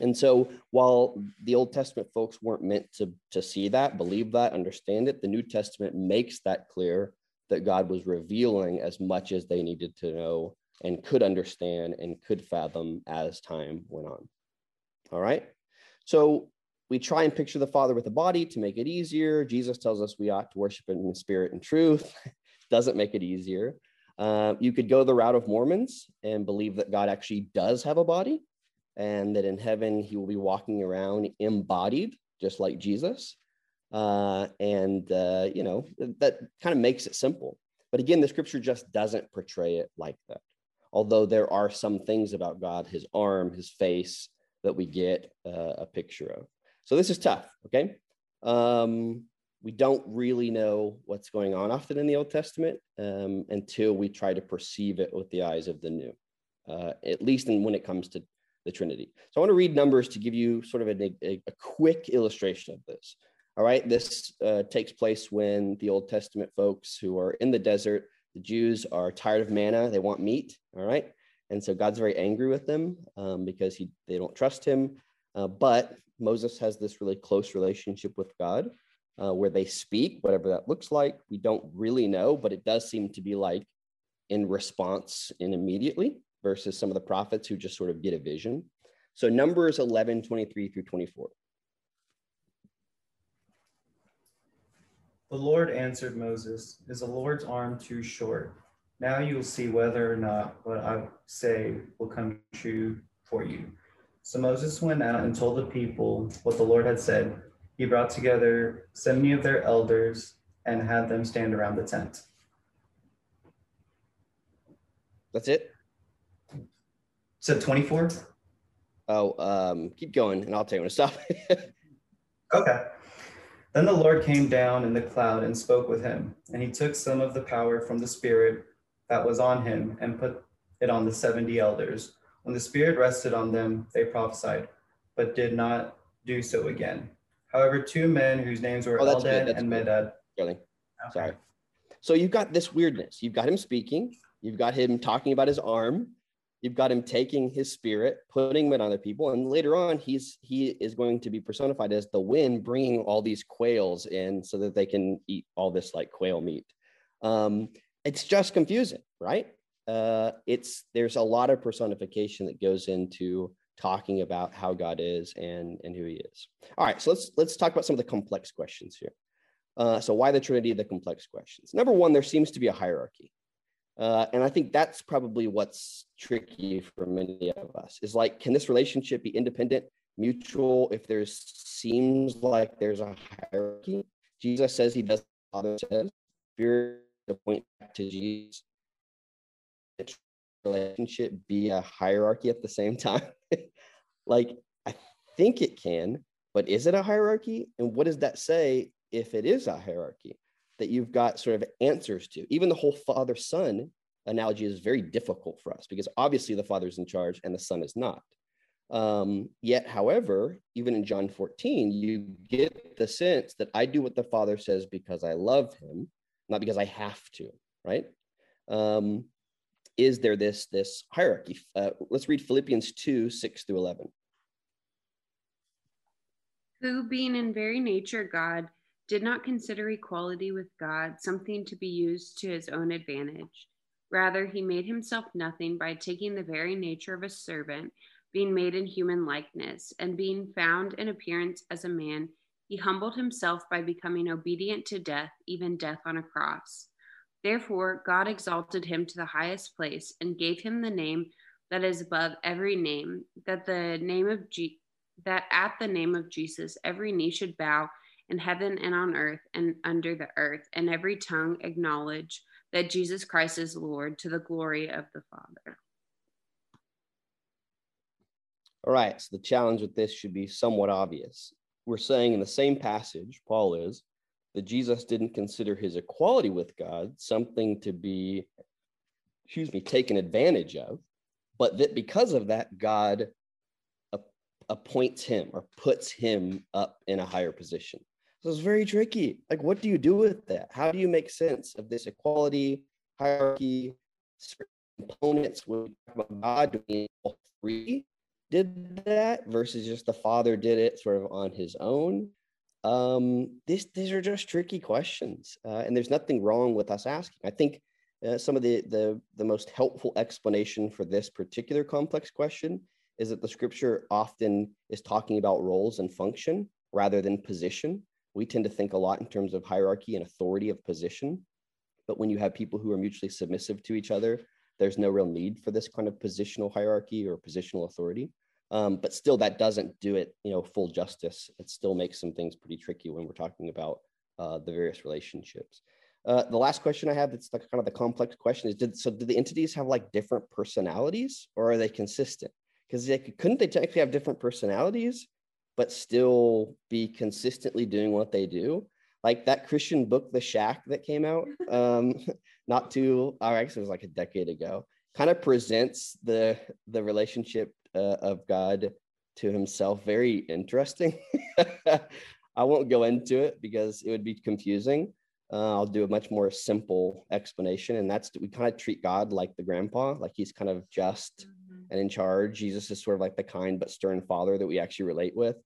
And so while the Old Testament folks weren't meant to, to see that, believe that, understand it, the New Testament makes that clear that God was revealing as much as they needed to know and could understand and could fathom as time went on. All right. So we try and picture the Father with a body to make it easier. Jesus tells us we ought to worship in the spirit and truth. Doesn't make it easier. Uh, you could go the route of Mormons and believe that God actually does have a body and that in heaven he will be walking around embodied, just like Jesus. Uh, and, uh, you know, that kind of makes it simple. But again, the scripture just doesn't portray it like that. Although there are some things about God, his arm, his face, that we get uh, a picture of. So this is tough, okay? Um, we don't really know what's going on often in the Old Testament um, until we try to perceive it with the eyes of the New, uh, at least in, when it comes to the Trinity. So I want to read Numbers to give you sort of a, a, a quick illustration of this. All right, this uh, takes place when the Old Testament folks who are in the desert, the Jews are tired of manna, they want meat. All right, and so God's very angry with them um, because he they don't trust him. Uh, but Moses has this really close relationship with God uh, where they speak, whatever that looks like. We don't really know, but it does seem to be like in response and immediately versus some of the prophets who just sort of get a vision. So Numbers 11, 23 through 24. The Lord answered Moses, Is the Lord's arm too short? Now you will see whether or not what I say will come true for you. So Moses went out and told the people what the Lord had said. He brought together 70 of their elders and had them stand around the tent. That's it? So 24? Oh, um, keep going and I'll tell you when to stop. okay. Then the Lord came down in the cloud and spoke with him, and he took some of the power from the Spirit that was on him and put it on the 70 elders. When the Spirit rested on them, they prophesied, but did not do so again. However, two men whose names were oh, Eldad and Medad. Okay. Sorry. So you've got this weirdness. You've got him speaking. You've got him talking about his arm. You've got him taking his spirit, putting it on other people, and later on, he's he is going to be personified as the wind, bringing all these quails in so that they can eat all this like quail meat. Um, it's just confusing, right? Uh, it's there's a lot of personification that goes into talking about how God is and and who He is. All right, so let's let's talk about some of the complex questions here. Uh, so why the Trinity? The complex questions. Number one, there seems to be a hierarchy, uh, and I think that's probably what's tricky for many of us. Is like, can this relationship be independent, mutual? If there seems like there's a hierarchy, Jesus says He does. Father says, Spirit to point to Jesus relationship be a hierarchy at the same time? like, I think it can, but is it a hierarchy? And what does that say if it is a hierarchy that you've got sort of answers to? Even the whole father son analogy is very difficult for us because obviously the father's in charge and the son is not. Um, yet, however, even in John 14, you get the sense that I do what the father says because I love him, not because I have to, right? Um, is there this this hierarchy? Uh, let's read Philippians 2, 6 through 11. Who, being in very nature God, did not consider equality with God something to be used to his own advantage. Rather, he made himself nothing by taking the very nature of a servant, being made in human likeness, and being found in appearance as a man, he humbled himself by becoming obedient to death, even death on a cross. Therefore, God exalted him to the highest place and gave him the name that is above every name, that the name of G- that at the name of Jesus every knee should bow in heaven and on earth and under the earth, and every tongue acknowledge that Jesus Christ is Lord to the glory of the Father. All right, so the challenge with this should be somewhat obvious. We're saying in the same passage, Paul is, that Jesus didn't consider his equality with God something to be, excuse me, taken advantage of, but that because of that, God appoints him or puts him up in a higher position. So it's very tricky. Like, what do you do with that? How do you make sense of this equality, hierarchy, components about God, all three did that versus just the Father did it sort of on his own? Um, this, these are just tricky questions, uh, and there's nothing wrong with us asking. I think uh, some of the, the the most helpful explanation for this particular complex question is that the scripture often is talking about roles and function rather than position. We tend to think a lot in terms of hierarchy and authority of position. But when you have people who are mutually submissive to each other, there's no real need for this kind of positional hierarchy or positional authority. Um, but still, that doesn't do it, you know, full justice. It still makes some things pretty tricky when we're talking about uh, the various relationships. Uh, the last question I have that's like kind of the complex question is did so do the entities have like different personalities or are they consistent? Because they couldn't they technically have different personalities, but still be consistently doing what they do? Like that Christian book, The Shack, that came out um, not too, I guess it was like a decade ago, kind of presents the the relationship uh, of God to Himself very interesting. I won't go into it because it would be confusing uh, I'll do a much more simple explanation, and that's we kind of treat God like the grandpa, like he's kind of just mm-hmm. and in charge. Jesus is sort of like the kind but stern father that we actually relate with,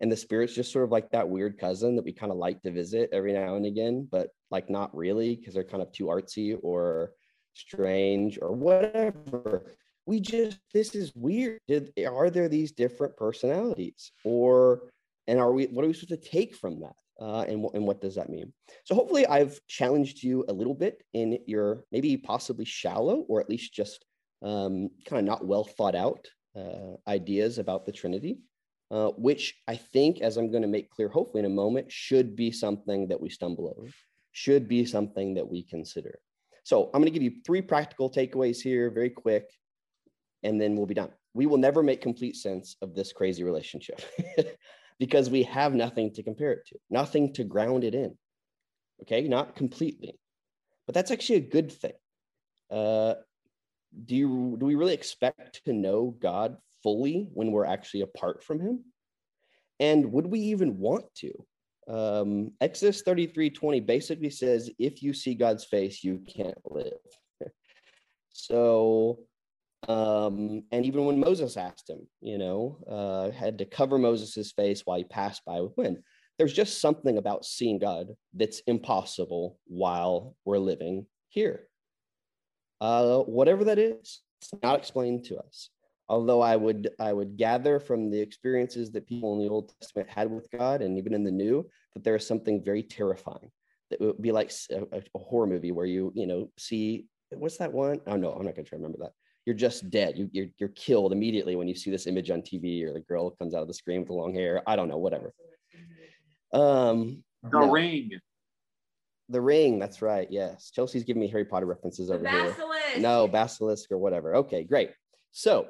and the spirit's just sort of like that weird cousin that we kind of like to visit every now and again, but like not really because they're kind of too artsy or strange or whatever. We just this is weird. Did are there these different personalities, or and are we what are we supposed to take from that? uh, and, and what does that mean? So hopefully I've challenged you a little bit in your maybe possibly shallow or at least just um, kind of not well thought out uh, ideas about the Trinity, uh, which I think, as I'm going to make clear hopefully in a moment, should be something that we stumble over, should be something that we consider. So I'm going to give you three practical takeaways here, very quick, and then we'll be done. We will never make complete sense of this crazy relationship. because we have nothing to compare it to, nothing to ground it in. Okay, not completely, but that's actually a good thing. Uh, do you do we really expect to know God fully when we're actually apart from Him? And would we even want to? Um, Exodus 33 20 basically says, if you see God's face, you can't live. so um, and even when Moses asked him, you know, uh, had to cover Moses's face while he passed by with wind. There's just something about seeing God that's impossible while we're living here. Uh, whatever that is, it's not explained to us. Although I would I would gather from the experiences that people in the Old Testament had with God, and even in the New, that there is something very terrifying. That would be like a, a horror movie where you you know see what's that one? Oh no, I'm not going to remember that you're just dead. You, you're, you're killed immediately when you see this image on TV or the girl comes out of the screen with the long hair. I don't know, whatever. Um, the no. ring. The ring. That's right. Yes. Chelsea's giving me Harry Potter references over basilisk. here. No, basilisk or whatever. Okay, great. So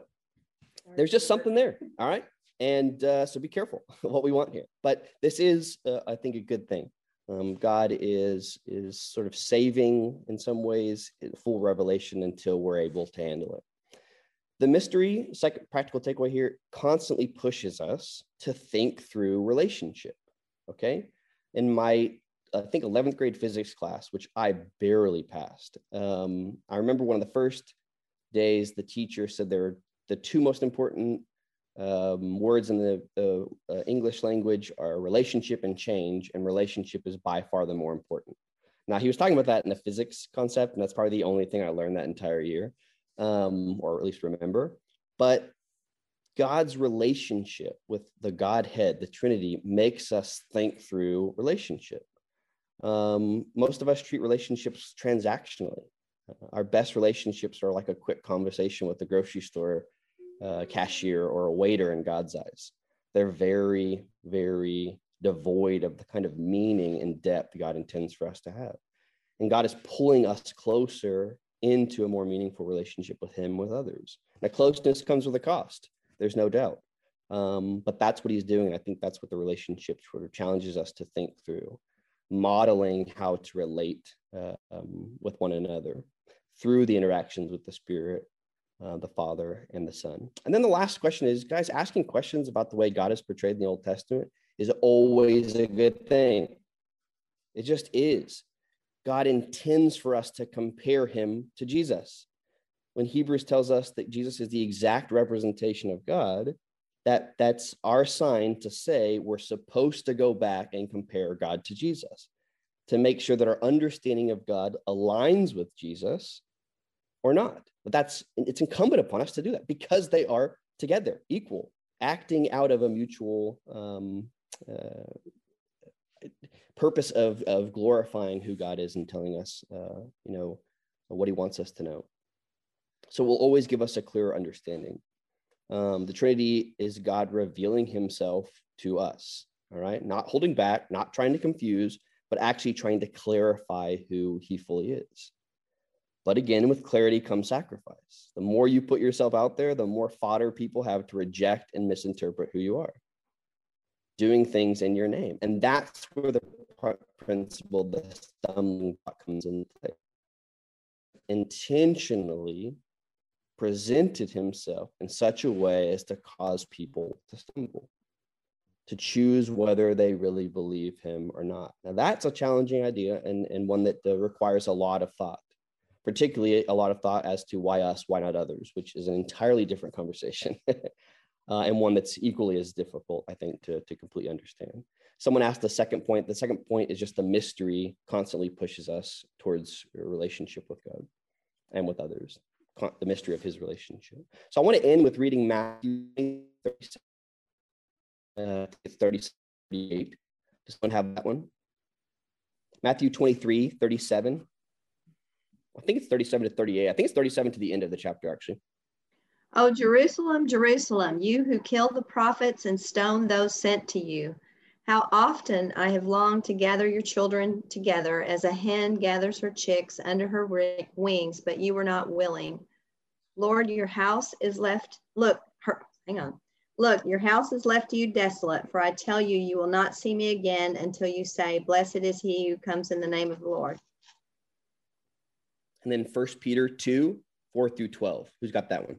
there's just something there. All right. And uh, so be careful what we want here. But this is, uh, I think, a good thing. Um, God is is sort of saving in some ways full revelation until we're able to handle it. The mystery, second practical takeaway here, constantly pushes us to think through relationship. Okay, in my I think 11th grade physics class, which I barely passed, um, I remember one of the first days the teacher said there were the two most important um, words in the, the uh, English language are relationship and change, and relationship is by far the more important. Now, he was talking about that in the physics concept, and that's probably the only thing I learned that entire year, um, or at least remember. But God's relationship with the Godhead, the Trinity, makes us think through relationship. Um, most of us treat relationships transactionally. Our best relationships are like a quick conversation with the grocery store uh, cashier or a waiter in God's eyes. They're very, very devoid of the kind of meaning and depth God intends for us to have. And God is pulling us closer into a more meaningful relationship with Him, with others. Now, closeness comes with a cost, there's no doubt. Um, but that's what He's doing. I think that's what the relationship sort of challenges us to think through, modeling how to relate uh, um, with one another through the interactions with the Spirit uh, the Father and the Son. And then the last question is, guys, asking questions about the way God is portrayed in the Old Testament is always a good thing. It just is. God intends for us to compare him to Jesus. when Hebrews tells us that Jesus is the exact representation of God, that that's our sign to say we're supposed to go back and compare God to Jesus to make sure that our understanding of God aligns with Jesus or not. But that's it's incumbent upon us to do that because they are together, equal, acting out of a mutual um, uh, purpose of of glorifying who God is and telling us, uh, you know, what He wants us to know. So will always give us a clearer understanding. Um, the Trinity is God revealing Himself to us. All right, not holding back, not trying to confuse, but actually trying to clarify who He fully is. But again, with clarity comes sacrifice. The more you put yourself out there, the more fodder people have to reject and misinterpret who you are. Doing things in your name. And that's where the principle, the stumbling block comes into play. Intentionally presented himself in such a way as to cause people to stumble, to choose whether they really believe him or not. Now, that's a challenging idea and, and one that uh, requires a lot of thought particularly a lot of thought as to why us, why not others, which is an entirely different conversation uh, and one that's equally as difficult, I think, to, to completely understand. Someone asked the second point. The second point is just the mystery constantly pushes us towards a relationship with God and with others, the mystery of his relationship. So I want to end with reading Matthew 37, uh, 38. Does to have that one. Matthew 23, 37. I think it's 37 to 38. I think it's 37 to the end of the chapter, actually. Oh, Jerusalem, Jerusalem, you who kill the prophets and stone those sent to you. How often I have longed to gather your children together as a hen gathers her chicks under her wings, but you were not willing. Lord, your house is left. Look, her, hang on. Look, your house is left to you desolate, for I tell you, you will not see me again until you say, Blessed is he who comes in the name of the Lord and then First Peter 2, 4 through 12. Who's got that one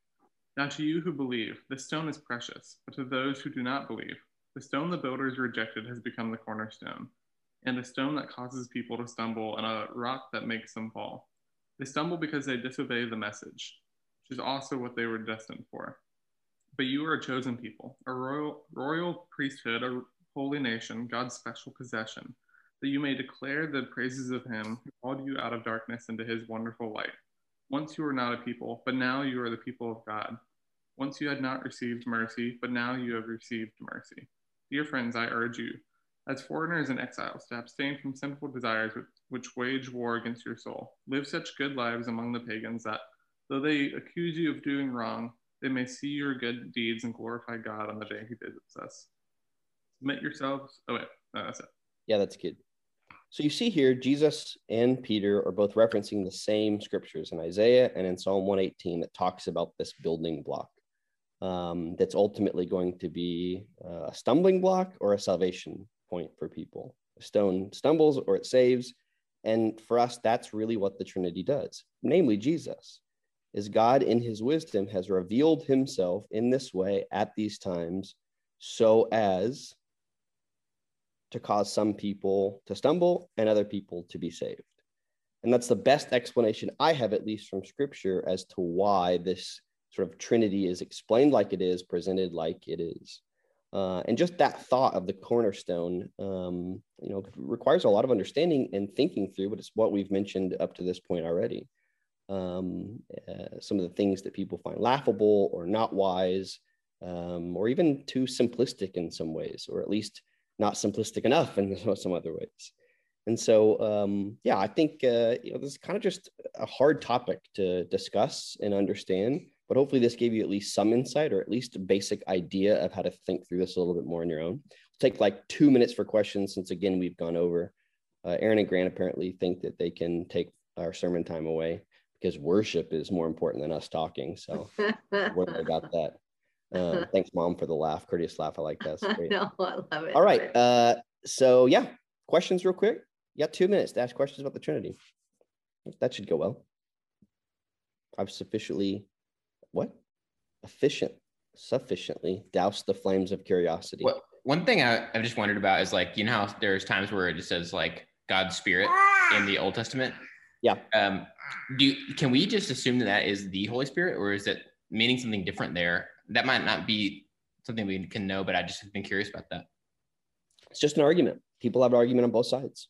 Now, to you who believe, this stone is precious, but to those who do not believe, the stone the builders rejected has become the cornerstone, and a stone that causes people to stumble, and a rock that makes them fall. They stumble because they disobey the message, which is also what they were destined for. But you are a chosen people, a royal, royal priesthood, a holy nation, God's special possession, that you may declare the praises of him who called you out of darkness into his wonderful light. Once you were not a people, but now you are the people of God. Once you had not received mercy, but now you have received mercy. Dear friends, I urge you, as foreigners and exiles, to abstain from sinful desires which wage war against your soul. Live such good lives among the pagans that, though they accuse you of doing wrong, they may see your good deeds and glorify God on the day he visits us. Submit yourselves. Oh, wait, no, that's it. Yeah, that's good. So you see here, Jesus and Peter are both referencing the same scriptures in Isaiah and in Psalm 118 that talks about this building block um, that's ultimately going to be a stumbling block or a salvation point for people. A stone stumbles or it saves. And for us, that's really what the Trinity does, namely Jesus. Is God in his wisdom has revealed himself in this way at these times so as to cause some people to stumble and other people to be saved. And that's the best explanation I have, at least from scripture, as to why this sort of Trinity is explained like it is, presented like it is. Uh, and just that thought of the cornerstone, um, you know, requires a lot of understanding and thinking through, but it's what we've mentioned up to this point already. Um, uh, some of the things that people find laughable or not wise, um, or even too simplistic in some ways, or at least not simplistic enough in some other ways. And so, um, yeah, I think uh, you know this is kind of just a hard topic to discuss and understand. But hopefully, this gave you at least some insight, or at least a basic idea of how to think through this a little bit more on your own. We'll take like two minutes for questions, since again we've gone over. Uh, Aaron and Grant apparently think that they can take our sermon time away because worship is more important than us talking. So, what about that? Uh, thanks, mom, for the laugh, courteous laugh. I like that. No, I love it. All right. Uh, so yeah, questions real quick. You got two minutes to ask questions about the Trinity. That should go well. I've sufficiently, what? Efficient, sufficiently doused the flames of curiosity. Well, one thing I, I've just wondered about is like, you know how there's times where it just says like God's spirit in the Old Testament? Yeah. Um, do can we just assume that that is the Holy Spirit or is it meaning something different there? That might not be something we can know, but I just have been curious about that. It's just an argument. People have an argument on both sides.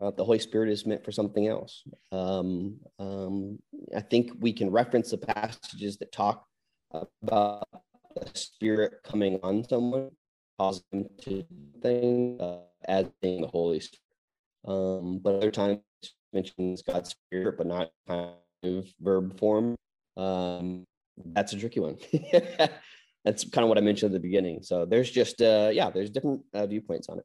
Uh, the Holy Spirit is meant for something else. Um, um, I think we can reference the passages that talk about the Spirit coming on someone, causing them to think uh, as being the Holy Spirit. Um, but other times mentions God's Spirit, but not kind of verb form. Um, that's a tricky one. that's kind of what I mentioned at the beginning. So there's just uh, yeah, there's different uh, viewpoints on it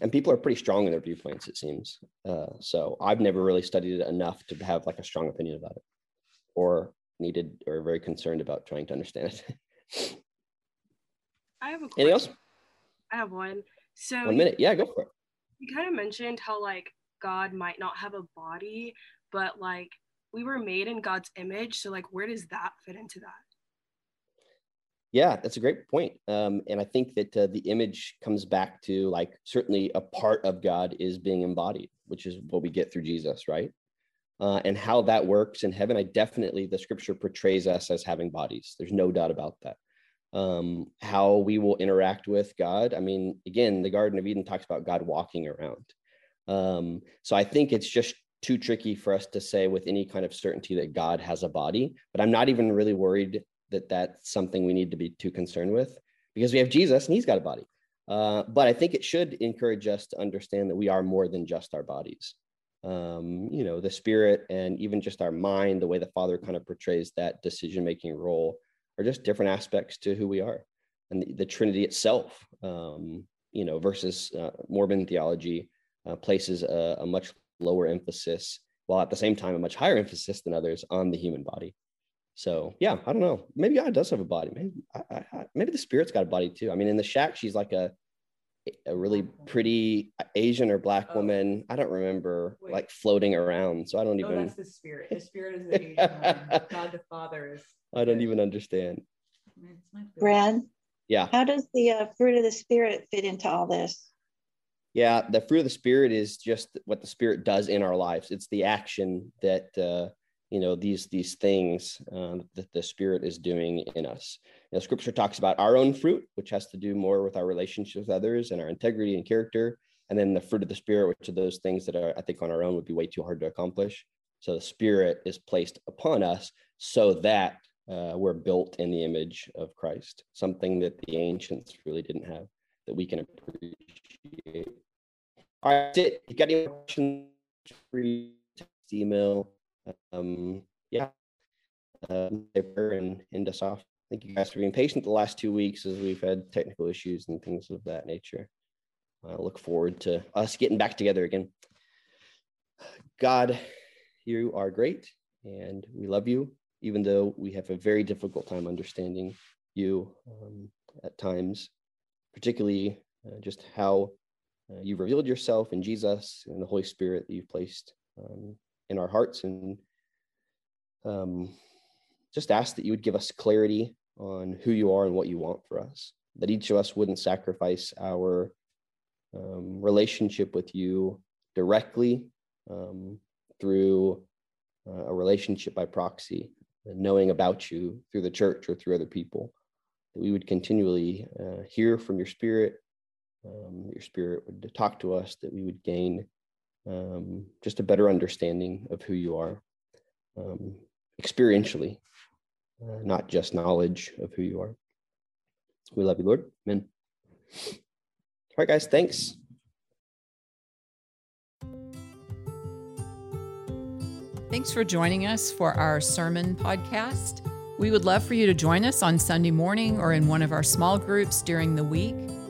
and people are pretty strong in their viewpoints it seems uh, so i've never really studied it enough to have like a strong opinion about it or needed or very concerned about trying to understand it I have a anything else I have one. So one minute yeah go for it you kind of mentioned how like God might not have a body, but like we were made in God's image. So like where does that fit into that? Yeah, that's a great point. Um, and I think that uh, the image comes back to like certainly a part of God is being embodied, which is what we get through Jesus, right? Uh, and how that works in heaven, I definitely, the scripture portrays us as having bodies. There's no doubt about that. Um, how we will interact with God. I mean, again, the Garden of Eden talks about God walking around. Um, so I think it's just too tricky for us to say with any kind of certainty that God has a body, but I'm not even really worried that that's something we need to be too concerned with because we have Jesus and he's got a body. Uh, but I think it should encourage us to understand that we are more than just our bodies. Um, you know, the spirit and even just our mind, the way the Father kind of portrays that decision making role are just different aspects to who we are. And the, the Trinity itself, um, you know, versus uh, Mormon theology uh, places a, a much lower emphasis, while at the same time, a much higher emphasis than others on the human body. So yeah, I don't know. Maybe God does have a body. Maybe I, I, maybe the spirit's got a body too. I mean, in the shack, she's like a a really pretty Asian or black woman. I don't remember Wait. like floating around. So I don't Oh, even. that's the spirit. The spirit is the Asian one. God the Father is. I don't even understand. Brad, Yeah, how does the uh, fruit of the spirit fit into all this? Yeah. The fruit of the spirit is just what the spirit does in our lives. It's the action that uh, you know these these things um, that the spirit is doing in us. You know, scripture talks about our own fruit, which has to do more with our relationships with others and our integrity and character, and then the fruit of the spirit, which are those things that are I think on our own would be way too hard to accomplish. So the spirit is placed upon us so that uh, we're built in the image of Christ, something that the ancients really didn't have that we can appreciate. All right, that's it. You got any questions? Text, email. Um, yeah, um, and end us off. Thank you guys for being patient the last two weeks as we've had technical issues and things of that nature. I look forward to us getting back together again. God, you are great and we love you, even though we have a very difficult time understanding you um, at times, particularly uh, just how uh, you've revealed yourself in Jesus and the Holy Spirit that you've placed um, in our hearts. And um, just ask that you would give us clarity on who you are and what you want for us, that each of us wouldn't sacrifice our um, relationship with you directly um, through uh, a relationship by proxy, knowing about you through the church or through other people, that we would continually uh, hear from your spirit. Um, your spirit would talk to us, that we would gain um, just a better understanding of who you are um, experientially, uh, not just knowledge of who you are. We love you, Lord. Amen. All right, guys, thanks. Thanks for joining us for our sermon podcast. We would love for you to join us on Sunday morning or in one of our small groups during the week.